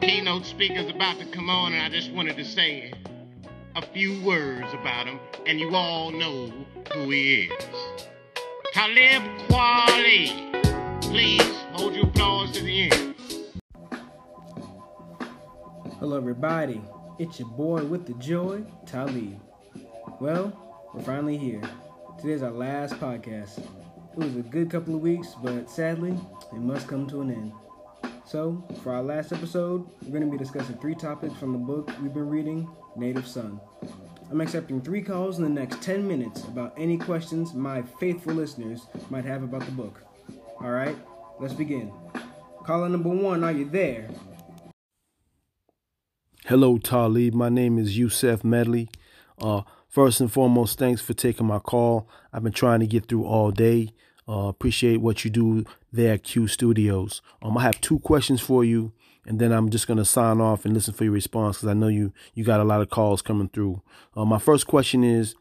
keynote speaker's about to come on, and I just wanted to say a few words about him, and you all know who he is. Talib Kweli. Please hold your applause to the end. Hello, everybody. It's your boy with the joy, Talib. Well, we're finally here. Today's our last podcast. It was a good couple of weeks, but sadly, it must come to an end. So, for our last episode, we're going to be discussing three topics from the book we've been reading, Native Son. I'm accepting three calls in the next 10 minutes about any questions my faithful listeners might have about the book. Alright, let's begin. Caller number one, are you there? Hello, Talib. My name is Yusef Medley. Uh, first and foremost, thanks for taking my call. I've been trying to get through all day. Uh, appreciate what you do there at Q Studios. Um, I have two questions for you, and then I'm just gonna sign off and listen for your response because I know you you got a lot of calls coming through. Uh, my first question is,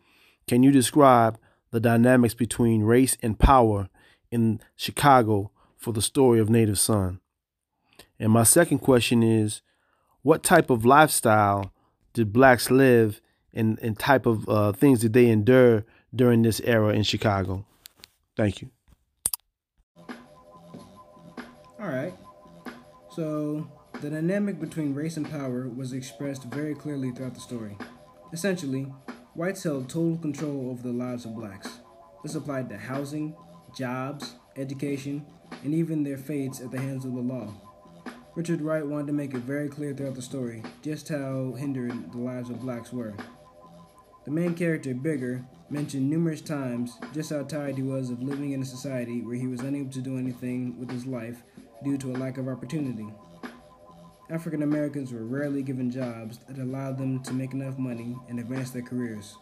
can you describe the dynamics between race and power in Chicago for the story of Native Son? And my second question is, what type of lifestyle did blacks live and, and type of uh, things did they endure during this era in Chicago? Thank you. All right. So, the dynamic between race and power was expressed very clearly throughout the story. Essentially, whites held total control over the lives of blacks. This applied to housing, jobs, education, and even their fates at the hands of the law. Richard Wright wanted to make it very clear throughout the story just how hindered the lives of blacks were. The main character, Bigger, mentioned numerous times just how tired he was of living in a society where he was unable to do anything with his life due to a lack of opportunity. African Americans were rarely given jobs that allowed them to make enough money and advance their careers.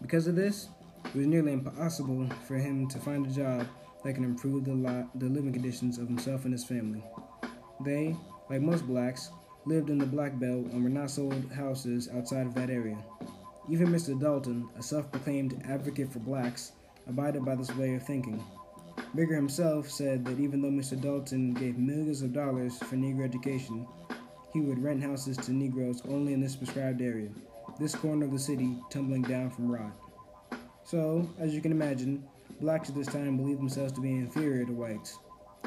Because of this, it was nearly impossible for him to find a job that can improve the, the living conditions of himself and his family. They, like most blacks, lived in the Black Belt and were not sold houses outside of that area. Even Mr. Dalton, a self proclaimed advocate for blacks, abided by this way of thinking. Bigger himself said that even though Mr. Dalton gave millions of dollars for Negro education, he would rent houses to Negroes only in this prescribed area, this corner of the city tumbling down from rot. So, as you can imagine, blacks at this time believed themselves to be inferior to whites.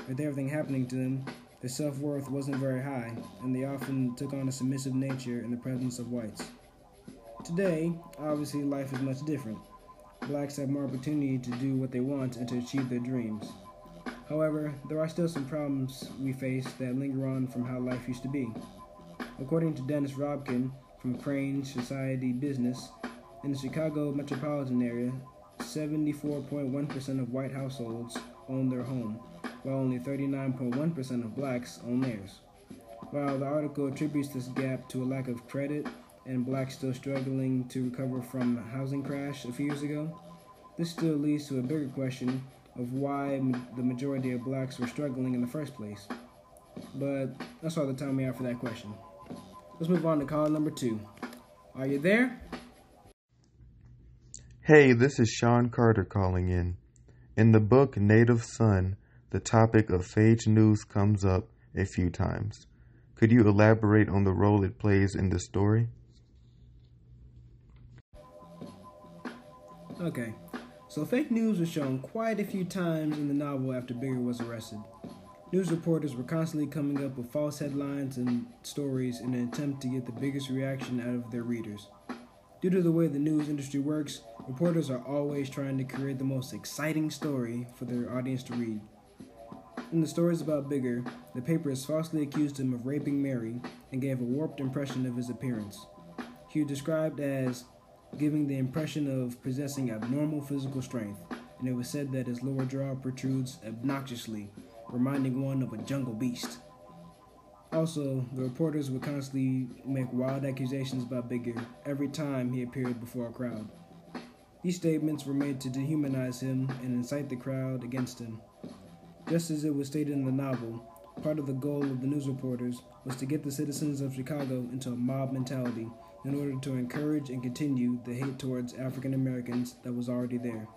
With everything happening to them, their self worth wasn't very high, and they often took on a submissive nature in the presence of whites. Today, obviously, life is much different. Blacks have more opportunity to do what they want and to achieve their dreams. However, there are still some problems we face that linger on from how life used to be. According to Dennis Rodkin from Crane Society Business, in the Chicago metropolitan area, 74.1% of white households own their home, while only 39.1% of blacks own theirs. While the article attributes this gap to a lack of credit and blacks still struggling to recover from a housing crash a few years ago, this still leads to a bigger question of why the majority of blacks were struggling in the first place. But that's all the time we have for that question. Let's move on to call number two. Are you there? Hey, this is Sean Carter calling in. In the book Native Son, the topic of fake news comes up a few times. Could you elaborate on the role it plays in the story? Okay, so fake news was shown quite a few times in the novel after Bigger was arrested. News reporters were constantly coming up with false headlines and stories in an attempt to get the biggest reaction out of their readers. Due to the way the news industry works, reporters are always trying to create the most exciting story for their audience to read. In the stories about Bigger, the papers falsely accused him of raping Mary and gave a warped impression of his appearance. He was described as giving the impression of possessing abnormal physical strength, and it was said that his lower jaw protrudes obnoxiously, reminding one of a jungle beast. Also, the reporters would constantly make wild accusations about Bigger every time he appeared before a crowd. These statements were made to dehumanize him and incite the crowd against him. Just as it was stated in the novel, part of the goal of the news reporters was to get the citizens of Chicago into a mob mentality in order to encourage and continue the hate towards African Americans that was already there.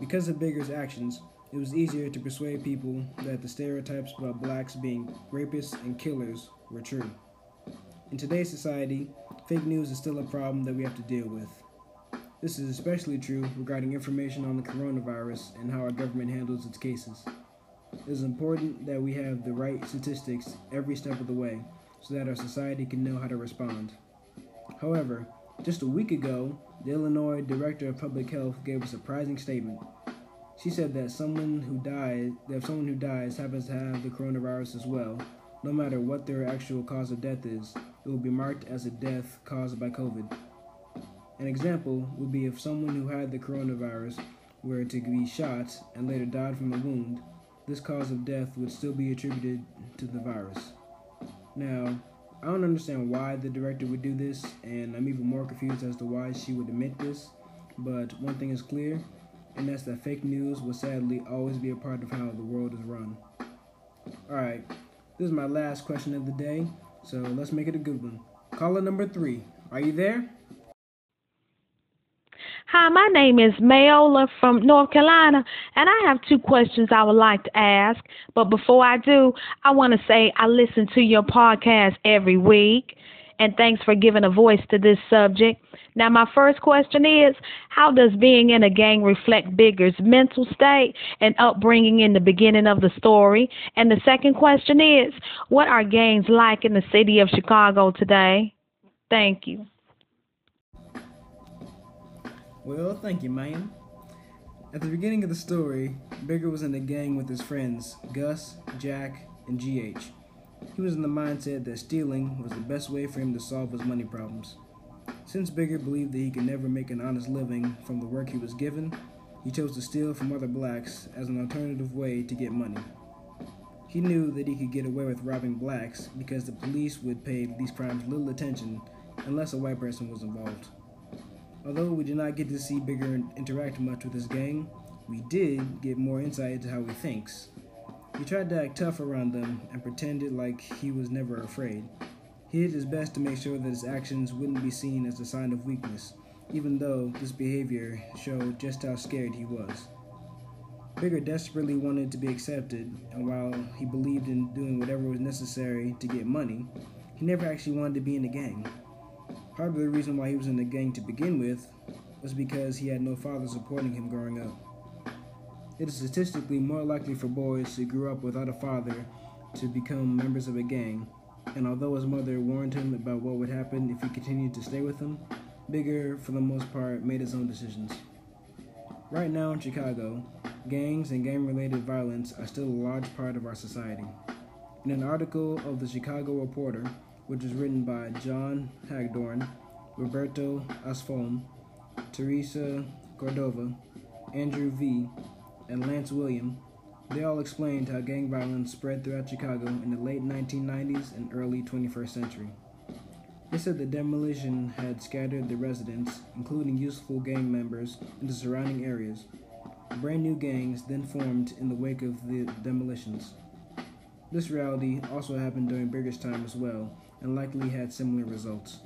Because of Bigger's actions, it was easier to persuade people that the stereotypes about blacks being rapists and killers were true. In today's society, fake news is still a problem that we have to deal with. This is especially true regarding information on the coronavirus and how our government handles its cases. It is important that we have the right statistics every step of the way so that our society can know how to respond. However, just a week ago, the Illinois Director of Public Health gave a surprising statement. She said that someone who died, that if someone who dies happens to have the coronavirus as well, no matter what their actual cause of death is, it will be marked as a death caused by COVID. An example would be if someone who had the coronavirus were to be shot and later died from a wound, this cause of death would still be attributed to the virus. Now, I don't understand why the director would do this, and I'm even more confused as to why she would admit this, but one thing is clear, and that's that fake news will sadly always be a part of how the world is run. Alright, this is my last question of the day, so let's make it a good one. Caller number three, are you there? Hi, my name is Mayola from North Carolina, and I have two questions I would like to ask. But before I do, I want to say I listen to your podcast every week, and thanks for giving a voice to this subject. Now, my first question is How does being in a gang reflect Bigger's mental state and upbringing in the beginning of the story? And the second question is What are gangs like in the city of Chicago today? Thank you. Well, thank you, man. At the beginning of the story, Bigger was in a gang with his friends, Gus, Jack, and GH. He was in the mindset that stealing was the best way for him to solve his money problems. Since Bigger believed that he could never make an honest living from the work he was given, he chose to steal from other blacks as an alternative way to get money. He knew that he could get away with robbing blacks because the police would pay these crimes little attention unless a white person was involved. Although we did not get to see Bigger interact much with his gang, we did get more insight into how he thinks. He tried to act tough around them and pretended like he was never afraid. He did his best to make sure that his actions wouldn't be seen as a sign of weakness, even though this behavior showed just how scared he was. Bigger desperately wanted to be accepted, and while he believed in doing whatever was necessary to get money, he never actually wanted to be in a gang. Part of the reason why he was in the gang to begin with was because he had no father supporting him growing up. It is statistically more likely for boys who grew up without a father to become members of a gang, and although his mother warned him about what would happen if he continued to stay with them, Bigger, for the most part, made his own decisions. Right now in Chicago, gangs and gang related violence are still a large part of our society. In an article of the Chicago Reporter, which was written by John Hagedorn, Roberto Aspholm, Teresa Cordova, Andrew V., and Lance William. They all explained how gang violence spread throughout Chicago in the late 1990s and early 21st century. They said the demolition had scattered the residents, including useful gang members, into surrounding areas. Brand new gangs then formed in the wake of the demolitions. This reality also happened during Bigger's time as well, and likely had similar results.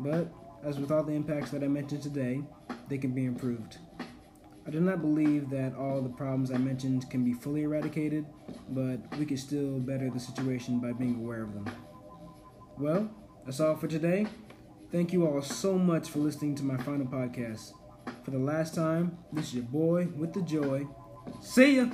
But, as with all the impacts that I mentioned today, they can be improved. I do not believe that all the problems I mentioned can be fully eradicated, but we can still better the situation by being aware of them. Well, that's all for today. Thank you all so much for listening to my final podcast. For the last time, this is your boy with the joy. See ya!